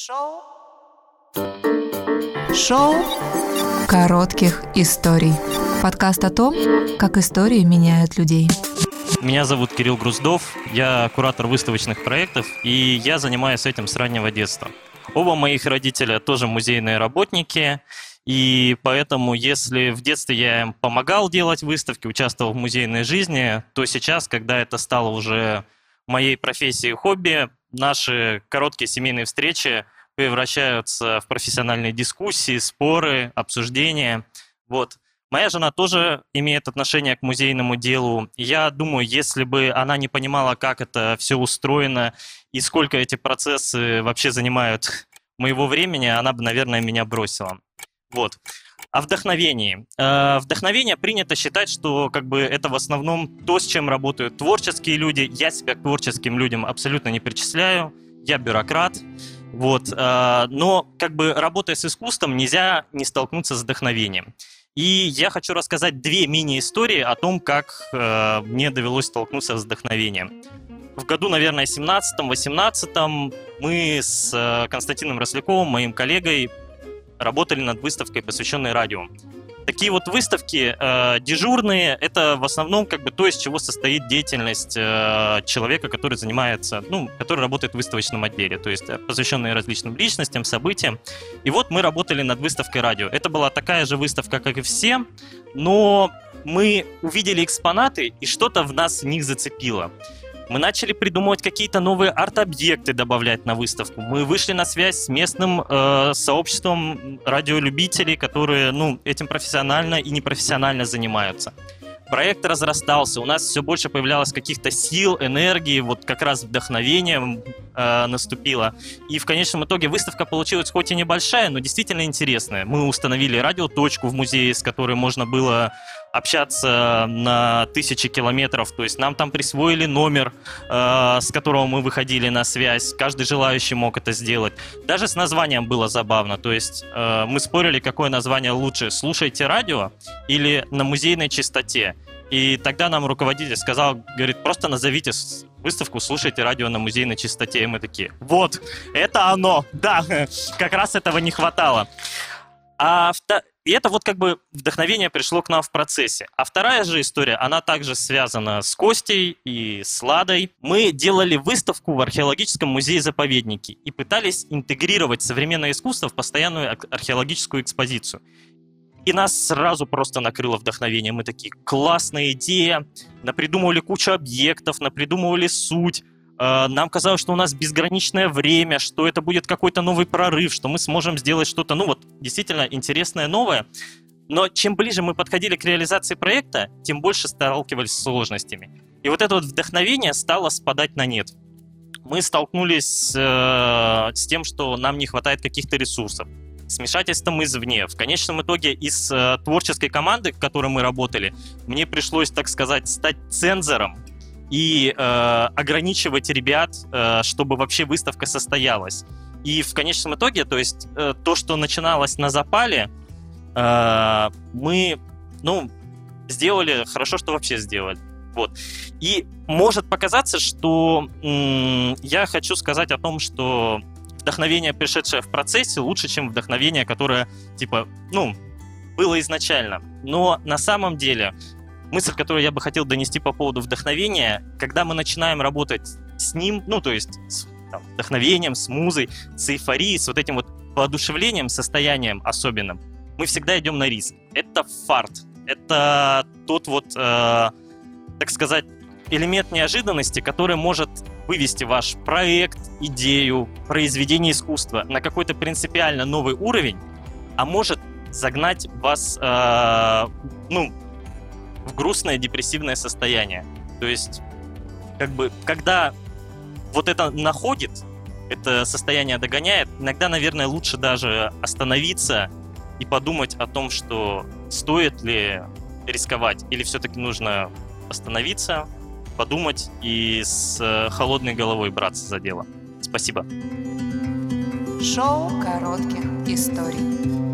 Шоу. Шоу коротких историй. Подкаст о том, как истории меняют людей. Меня зовут Кирилл Груздов, я куратор выставочных проектов, и я занимаюсь этим с раннего детства. Оба моих родителя тоже музейные работники, и поэтому, если в детстве я им помогал делать выставки, участвовал в музейной жизни, то сейчас, когда это стало уже моей профессией и хобби, наши короткие семейные встречи превращаются в профессиональные дискуссии, споры, обсуждения. Вот. Моя жена тоже имеет отношение к музейному делу. Я думаю, если бы она не понимала, как это все устроено и сколько эти процессы вообще занимают моего времени, она бы, наверное, меня бросила. Вот. О вдохновении. Э, вдохновение принято считать, что как бы это в основном то, с чем работают творческие люди. Я себя к творческим людям абсолютно не причисляю. Я бюрократ. Вот. Э, но как бы работая с искусством, нельзя не столкнуться с вдохновением. И я хочу рассказать две мини-истории о том, как э, мне довелось столкнуться с вдохновением. В году, наверное, 17-18 мы с Константином Росляковым, моим коллегой, работали над выставкой, посвященной радио. Такие вот выставки э, дежурные, это в основном как бы то, из чего состоит деятельность э, человека, который занимается, ну, который работает в выставочном отделе, то есть э, посвященные различным личностям, событиям. И вот мы работали над выставкой радио. Это была такая же выставка, как и все, но мы увидели экспонаты, и что-то в нас в них зацепило. Мы начали придумывать какие-то новые арт-объекты добавлять на выставку. Мы вышли на связь с местным э, сообществом радиолюбителей, которые ну, этим профессионально и непрофессионально занимаются. Проект разрастался, у нас все больше появлялось каких-то сил, энергии, вот как раз вдохновение э, наступило. И в конечном итоге выставка получилась хоть и небольшая, но действительно интересная. Мы установили радиоточку в музее, с которой можно было общаться на тысячи километров. То есть нам там присвоили номер, э, с которого мы выходили на связь. Каждый желающий мог это сделать. Даже с названием было забавно. То есть э, мы спорили, какое название лучше. Слушайте радио или на музейной чистоте. И тогда нам руководитель сказал, говорит, просто назовите выставку «Слушайте радио на музейной чистоте». И мы такие, вот, это оно, да, как раз этого не хватало. А и это вот как бы вдохновение пришло к нам в процессе. А вторая же история, она также связана с Костей и с Ладой. Мы делали выставку в археологическом музее-заповеднике и пытались интегрировать современное искусство в постоянную археологическую экспозицию. И нас сразу просто накрыло вдохновение. Мы такие, классная идея, напридумывали кучу объектов, напридумывали суть, нам казалось, что у нас безграничное время, что это будет какой-то новый прорыв, что мы сможем сделать что-то, ну вот, действительно интересное, новое. Но чем ближе мы подходили к реализации проекта, тем больше сталкивались с сложностями. И вот это вот вдохновение стало спадать на нет. Мы столкнулись э, с тем, что нам не хватает каких-то ресурсов, с вмешательством извне. В конечном итоге из э, творческой команды, в которой мы работали, мне пришлось, так сказать, стать цензором и э, ограничивать ребят, э, чтобы вообще выставка состоялась. И в конечном итоге, то есть э, то, что начиналось на запале, э, мы, ну, сделали хорошо, что вообще сделали. Вот. И может показаться, что м- я хочу сказать о том, что вдохновение, пришедшее в процессе, лучше, чем вдохновение, которое, типа, ну, было изначально. Но на самом деле мысль, которую я бы хотел донести по поводу вдохновения, когда мы начинаем работать с ним, ну, то есть с там, вдохновением, с музой, с эйфорией, с вот этим вот воодушевлением, состоянием особенным, мы всегда идем на риск. Это фарт. Это тот вот, э, так сказать, элемент неожиданности, который может вывести ваш проект, идею, произведение искусства на какой-то принципиально новый уровень, а может загнать вас, э, ну, в грустное депрессивное состояние. То есть, как бы, когда вот это находит, это состояние догоняет, иногда, наверное, лучше даже остановиться и подумать о том, что стоит ли рисковать, или все-таки нужно остановиться, подумать и с э, холодной головой браться за дело. Спасибо. Шоу коротких историй.